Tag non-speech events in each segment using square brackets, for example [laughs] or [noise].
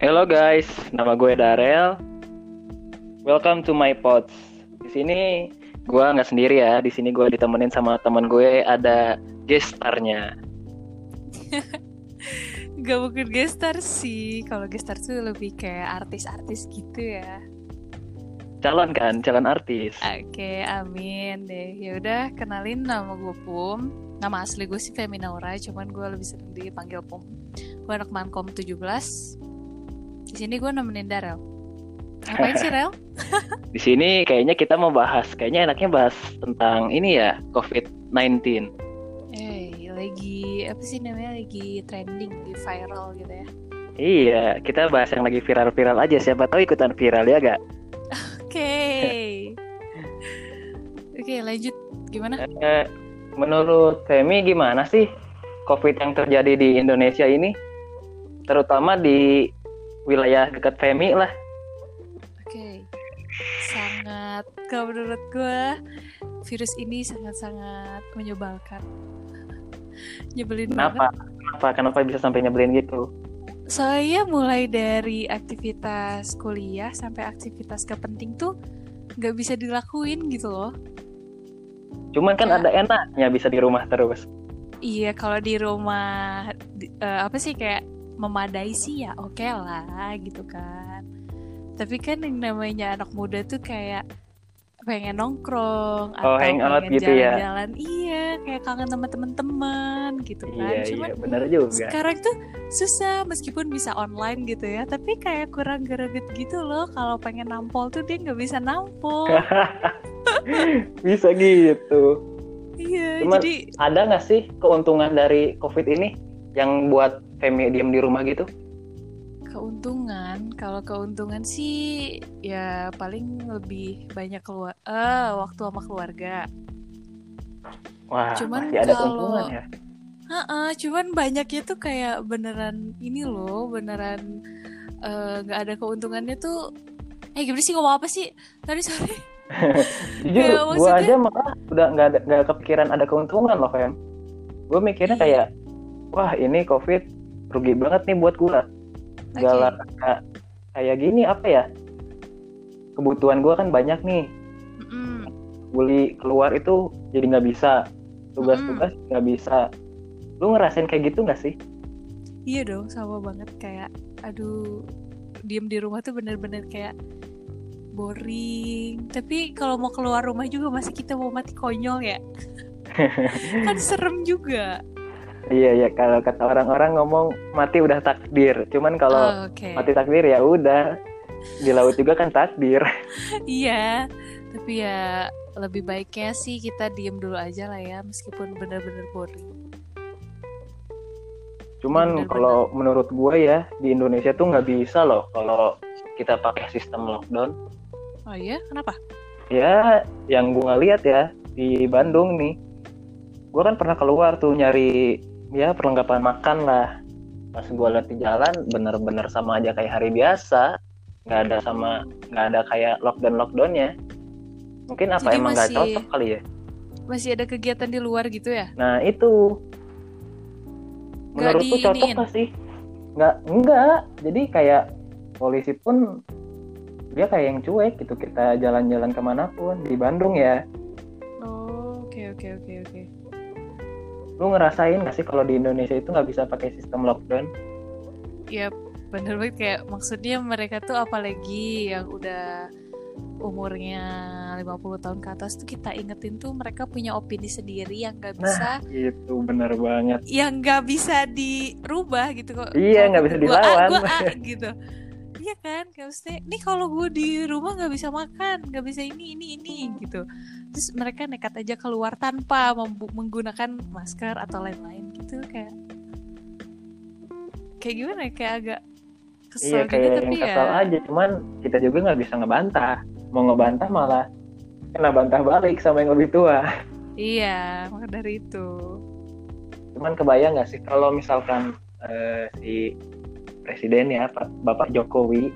Hello guys, nama gue Darel. Welcome to my pods. Di sini gue nggak sendiri ya. Di sini gue ditemenin sama teman gue ada gestarnya. [laughs] Gak mungkin gestar sih. Kalau gestar tuh lebih kayak artis-artis gitu ya. Calon kan, calon artis. Oke, amin deh. Ya udah, kenalin nama gue Pum. Nama asli gue sih Femi Naura, cuman gue lebih sering dipanggil Pum. Gue anak Mankom 17. Di sini gue nemenin Darel. Ngapain sih, Rel? [laughs] Di sini kayaknya kita mau bahas, kayaknya enaknya bahas tentang ini ya, COVID-19. Eh, lagi apa sih namanya? Lagi trending, di viral gitu ya. Iya, kita bahas yang lagi viral-viral aja. Siapa tahu ikutan viral ya gak? Oke. [laughs] Oke, lanjut. Gimana? Eh, menurut Femi gimana sih COVID yang terjadi di Indonesia ini? Terutama di wilayah dekat Femi lah. Oke, sangat kalau menurut gue virus ini sangat-sangat menyebalkan. Nyebelin Kenapa? banget. Kenapa? Kenapa bisa sampai nyebelin gitu? Soalnya mulai dari aktivitas kuliah sampai aktivitas gak penting tuh nggak bisa dilakuin gitu loh. Cuman kan Ya. ada enaknya bisa di rumah terus. Iya, kalau di rumah di- eh, apa sih kayak memadai sih ya oke lah gitu kan. Tapi kan yang namanya anak muda tuh kayak pengen nongkrong Oh, atau hangout pengen gitu ya. jalan-jalan. Iya, kayak kangen sama teman-teman gitu kan. Iya, Cuman iya, bener juga. sekarang tuh susah meskipun bisa online gitu ya, tapi kayak kurang greget gitu loh kalau pengen nampol tuh dia nggak bisa nampol. [laughs] bisa gitu. iya, Cuman- jadi Ada nggak sih keuntungan dari COVID ini yang buat Femi diem di rumah gitu? Keuntungan, kalau keuntungan sih ya paling lebih banyak keluar eh waktu sama keluarga. Wah, Cuman masih ada kalau- keuntungan ya. Heeh, cuman banyaknya tuh kayak beneran ini loh, beneran eh, nggak ada keuntungannya tuh. Eh gimana sih ngomong apa sih? Tadi sorry. [laughs] Jujur, Ya, gue maksudnya- aja malah udah nggak ada nggak kepikiran ada keuntungan loh, Fem. Gue mikirnya Iya. kayak, wah ini COVID rugi banget nih buat gue. Segala Oke. kayak, gini apa ya? Kebutuhan gue kan banyak nih. Mm-mm. Beli keluar itu jadi nggak bisa. Tugas-tugas nggak bisa. Lu ngerasain kayak gitu nggak sih? Iya dong, sama banget kayak aduh diem di rumah tuh bener-bener kayak boring. Tapi kalau mau keluar rumah juga masih kita mau mati konyol ya. [laughs] kan serem juga. Iya ya kalau kata orang-orang ngomong mati udah takdir. Cuman kalau Oke. mati takdir ya udah di laut juga kan takdir. [laughs] Iya, tapi ya lebih baiknya sih kita diem dulu aja lah ya, meskipun bener-bener boring. Cuman kalau menurut gue ya di Indonesia tuh nggak bisa loh kalau kita pakai sistem lockdown. Oh iya, kenapa? Ya yang gue lihat ya di Bandung nih, gue kan pernah keluar tuh nyari ya perlengkapan makan lah. Pas gue lihat di jalan bener-bener sama aja kayak hari biasa, nggak ada sama nggak ada kayak lockdown lockdownnya. Mungkin apa Jadi emang nggak cocok kali ya? Masih ada kegiatan di luar gitu ya? Nah itu menurutku cocok diiniin? gak sih? Nggak, enggak. Jadi kayak polisi pun dia kayak yang cuek gitu kita jalan-jalan ke mana pun di Bandung ya. Oh, oke oke oke oke. Lu ngerasain gak sih kalau di Indonesia itu nggak bisa pakai sistem lockdown? Ya bener banget kayak maksudnya mereka tuh apalagi yang udah umurnya 50 tahun ke atas tuh kita ingetin tuh mereka punya opini sendiri yang gak bisa Itu bener banget. yang nggak bisa dirubah gitu kok. Iya, nggak bisa gua dilawan. gua A, gitu. [laughs] Iya kan, kayak maksudnya, nih kalau gue di rumah nggak bisa makan, nggak bisa ini ini ini gitu. Terus mereka nekat aja keluar tanpa menggunakan masker atau lain-lain gitu kayak kayak gimana ya kayak agak kesel Iya gitu kayak yang tapi ya kesal aja. Cuman kita juga nggak bisa ngebantah. Mau ngebantah malah kena bantah balik sama yang lebih tua. iya maka dari itu Cuman kebayang nggak sih kalau misalkan eh, si presiden ya Pak- Bapak Jokowi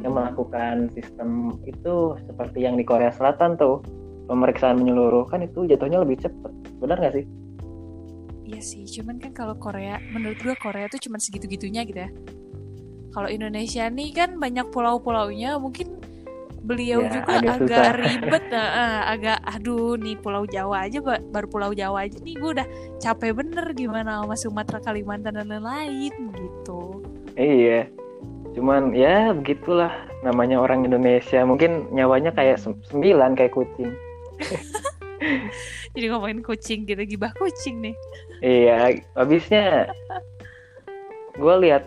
yang Hmm. melakukan sistem itu seperti yang di Korea Selatan tuh pemeriksaan menyeluruh kan itu jatuhnya lebih cepet benar nggak sih Iya sih, cuman kan kalau Korea, menurut gue Korea tuh cuman segitu-gitunya gitu ya. kalau Indonesia nih kan banyak pulau-pulaunya mungkin beliau Ya, juga agak agak, susah. ribet [laughs] eh, agak aduh nih Pulau Jawa aja ba- baru Pulau Jawa aja nih gue udah capek bener gimana sama Sumatera Kalimantan dan lain-lain Iya. Cuman ya begitulah namanya orang Indonesia. Mungkin nyawanya kayak sem- sembilan kayak kucing. [laughs] jadi ngomongin kucing kita gibah kucing nih Iya, habisnya gue lihat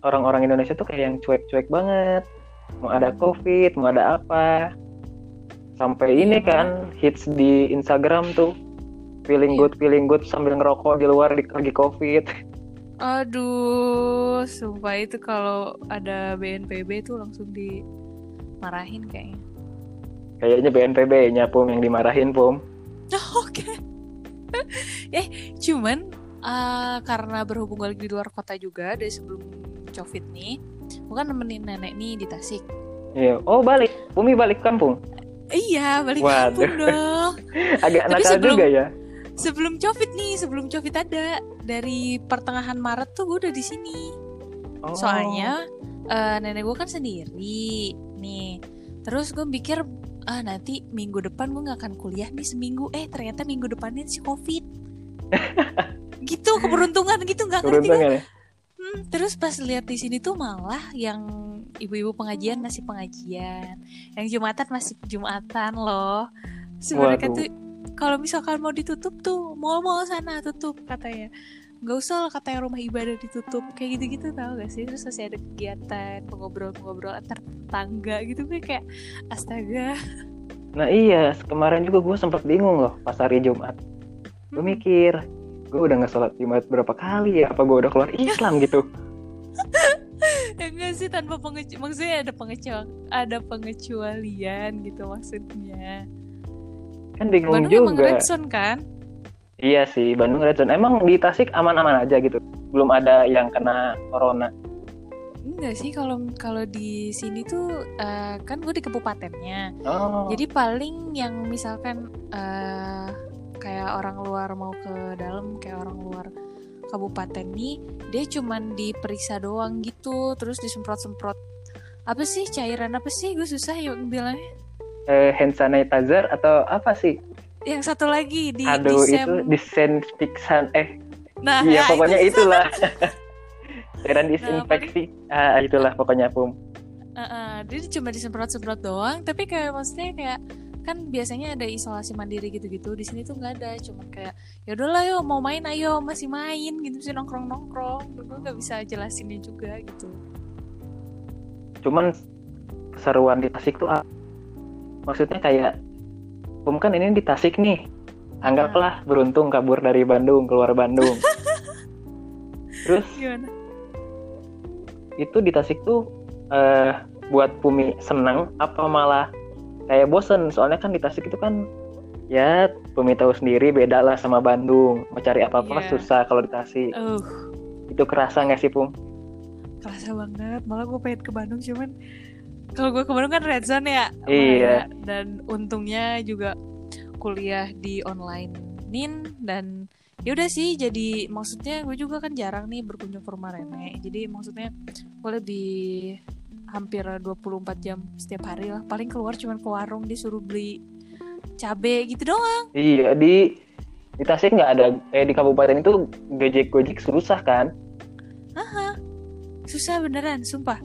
orang-orang Indonesia tuh kayak yang cuek-cuek banget. Mau ada COVID, mau ada apa. Sampai ini Iya. kan hits di Instagram tuh. Feeling Iya. good, feeling good sambil ngerokok di luar di, lagi COVID. Aduh sumpah itu kalau ada BNPB tuh langsung dimarahin kayaknya Kayaknya BNPB-nya Pum yang dimarahin Pum. [laughs] Oke. eh, cuman eh, karena berhubung lagi di luar kota juga dari sebelum covid nih, gue kan nemenin nenek nih di Tasik. Iya. Oh balik, Pumi balik kampung. Iya, balik Waduh. kampung dong. [laughs] Agak nakal sebelum- juga ya. Sebelum covid nih, sebelum covid ada dari pertengahan Maret tuh gue udah di sini. Oh. Soalnya eh, nenek gue kan sendiri nih. Terus gue mikir ah nanti minggu depan gue nggak akan kuliah nih seminggu. Eh ternyata minggu depannya si covid. [laughs] gitu keberuntungan gitu nggak ngerti gue. Ya. Hmm, terus pas lihat di sini tuh malah yang ibu-ibu pengajian masih pengajian, yang jumatan masih jumatan loh. Sebenarnya tuh kalau misalkan mau ditutup tuh mal-mal sana tutup katanya. Nggak usah lah katanya rumah ibadah ditutup kayak gitu-gitu tau gak sih terus masih ada kegiatan ngobrol-ngobrol antar tetangga gitu gue kayak astaga Nah iya, kemarin juga gue sempat bingung loh pas hari Jumat. Gue Hmm. mikir, gue udah nggak sholat Jumat berapa kali ya? Apa gue udah keluar Islam gitu? [laughs] ya enggak sih tanpa pengecu maksudnya ada pengecualian ada pengecualian gitu maksudnya Kan bingung Bandung emang juga. red zone kan Iya sih, Bandung Red Zone. Emang di Tasik aman-aman aja gitu. Belum ada yang kena corona. Enggak sih kalau kalau di sini tuh eh, kan gue di kabupatennya. Oh, Jadi paling yang misalkan eh kayak orang luar mau ke dalam kayak orang luar kabupaten nih, dia cuman diperiksa doang gitu, terus disemprot-semprot apa sih cairan apa sih gue susah ya bilangnya. Eh, hand sanitizer atau apa sih? Yang satu lagi di Aduh, disem- itu disinfektan. Eh, Nah, iya [laughs] ya, pokoknya itu. itulah. Cairan [laughs] disinfeksi. Ah, itulah pokoknya Pum. Heeh, dia cuma disemprot-semprot doang, tapi kayak maksudnya kayak kan biasanya ada isolasi mandiri gitu-gitu di sini tuh nggak ada cuman kayak ya udahlah yuk mau main ayo masih main gitu sih nongkrong nongkrong gue nggak bisa jelasinnya juga gitu Cuman keseruan di Tasik tuh maksudnya kayak Pum kan ini di Tasik nih. Anggaplah beruntung kabur dari Bandung keluar Bandung. [laughs] Terus gimana itu di Tasik tuh eh buat Pumi seneng apa malah kayak bosen soalnya kan di Tasik itu kan ya Pumi tahu sendiri beda lah sama Bandung mau cari apa-apa Iya. susah kalau di Tasik uh itu kerasa nggak sih Pum? kerasa banget malah gue pengen ke Bandung cuman kalau gue ke Bandung kan red zone ya Iya. Dan untungnya juga kuliah di online nin dan ya udah sih jadi maksudnya gue juga kan jarang nih berkunjung ke rumah Rene jadi maksudnya gue lebih hampir 24 jam setiap hari lah. Paling keluar cuman ke warung disuruh beli cabe gitu doang. Iya di di Tasik nggak ada eh di kabupaten itu gojek gojek susah kan? susah beneran sumpah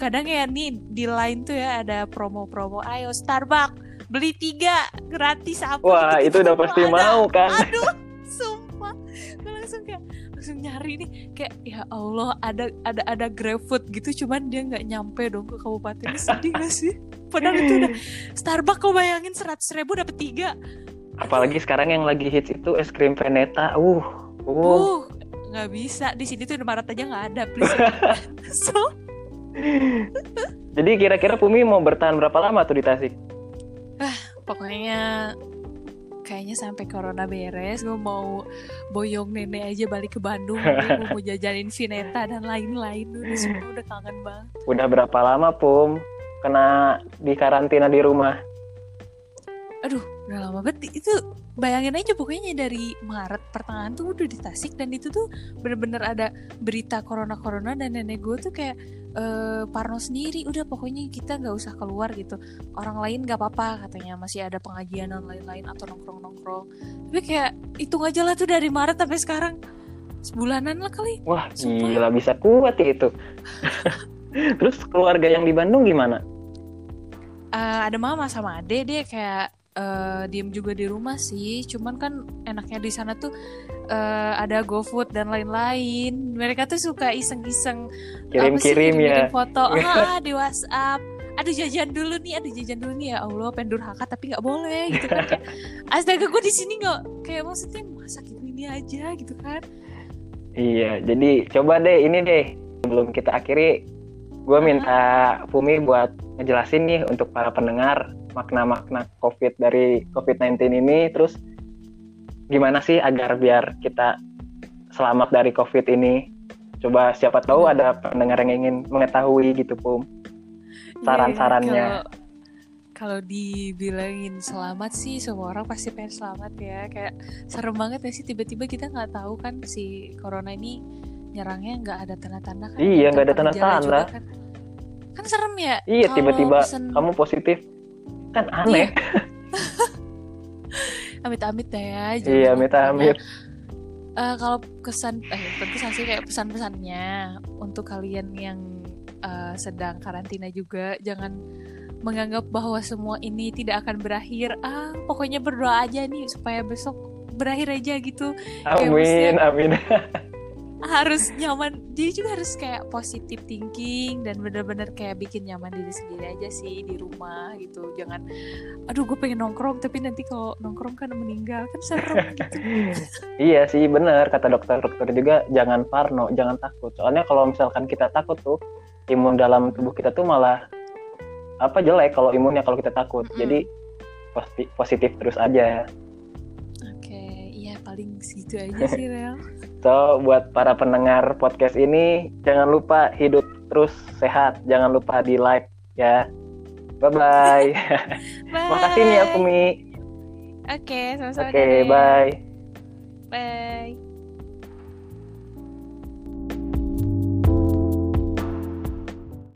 kadang ya nih di line tuh ya ada promo-promo ayo Starbucks beli tiga gratis apa? Wah gitu-gitu itu udah pasti ada. mau kan? aduh sumpah. Gue langsung kayak langsung nyari nih kayak ya Allah ada ada ada GrabFood gitu. Cuman dia nggak nyampe dong ke kabupaten. Sedih gak sih? Padahal itu udah Starbucks kau bayangin seratus ribu dapet tiga. Apalagi sekarang yang lagi hits itu es krim Veneta. Uh, uh. uh nggak bisa. Di sini tuh Indomaret aja nggak ada please. [laughs] So [laughs] Jadi kira-kira Pumi mau bertahan berapa lama tuh di Tasik? pokoknya kayaknya sampai corona beres gue mau boyong nenek aja balik ke Bandung gue mau [laughs] jajanin Vineta dan lain-lain udah [laughs] semua udah kangen banget Udah berapa lama Pum kena di karantina di rumah? aduh udah lama banget itu bayangin aja pokoknya dari Maret pertengahan tuh udah di Tasik dan itu tuh bener-bener ada berita corona corona dan nenek gue tuh kayak eh, Parno sendiri udah pokoknya kita nggak usah keluar gitu orang lain nggak apa-apa katanya masih ada pengajian dan lain-lain atau nongkrong nongkrong tapi kayak hitung aja lah tuh dari Maret sampai sekarang sebulanan lah kali Wah, Sumpah. gila bisa kuat ya itu. [laughs] Terus keluarga yang di Bandung gimana? Eh, ada mama sama ade dia kayak eh, diem juga di rumah sih. Cuman kan enaknya di sana tuh eh, ada GoFood dan lain-lain. Mereka tuh suka iseng-iseng Kirim-kirim ya. foto. [laughs] Ah, di WhatsApp. Aduh jajan dulu nih aduh jajan dulu nih. Ya Allah pengen durhaka tapi nggak boleh gitu kan. Kayak [laughs] astaga gue di sini nggak kayak maksudnya masak ini aja gitu kan. Iya, jadi coba deh ini deh. Sebelum kita akhiri, gue minta Fumi buat ngejelasin nih untuk para pendengar makna-makna COVID dari COVID-19 ini, terus gimana sih agar biar kita selamat dari COVID ini? Coba siapa tahu ada pendengar yang ingin mengetahui gitu, Pum. Saran-sarannya. Iya, Kalau kalau dibilangin selamat sih semua orang pasti pengen selamat ya. Kayak serem banget ya sih tiba-tiba kita nggak tahu kan si corona ini nyerangnya nggak ada tanda-tanda kan? Iya, nggak ada tanda-tanda. Kan. kan serem ya. Iya, tiba-tiba kamu positif. Kan aneh. [laughs] amit-amit dah ya. Iya, amit-amit. Eh, kalau kesan eh kesan sih kayak pesan-pesannya untuk kalian yang eh, sedang karantina juga jangan menganggap bahwa semua ini tidak akan berakhir ah pokoknya berdoa aja nih supaya besok berakhir aja gitu Amin, maksudnya- amin. [laughs] harus nyaman dia juga harus kayak positive thinking dan bener-bener kayak bikin nyaman diri sendiri aja sih di rumah gitu jangan aduh gue pengen nongkrong tapi nanti kalau nongkrong kan meninggal kan serem [laughs] gitu Iya sih bener kata dokter-dokter juga jangan parno, jangan takut. Soalnya kalau misalkan kita takut tuh imun dalam tubuh kita tuh malah apa jelek kalau imunnya kalau kita takut. Mm-mm. Jadi positif, positif terus aja. Paling segitu aja sih [laughs] Rel So buat para pendengar podcast ini jangan lupa hidup terus sehat, jangan lupa di like ya. Bye bye. Bye. Makasih nih ya Fumi. Oke, sama-sama. Oke, Dede. bye. Bye.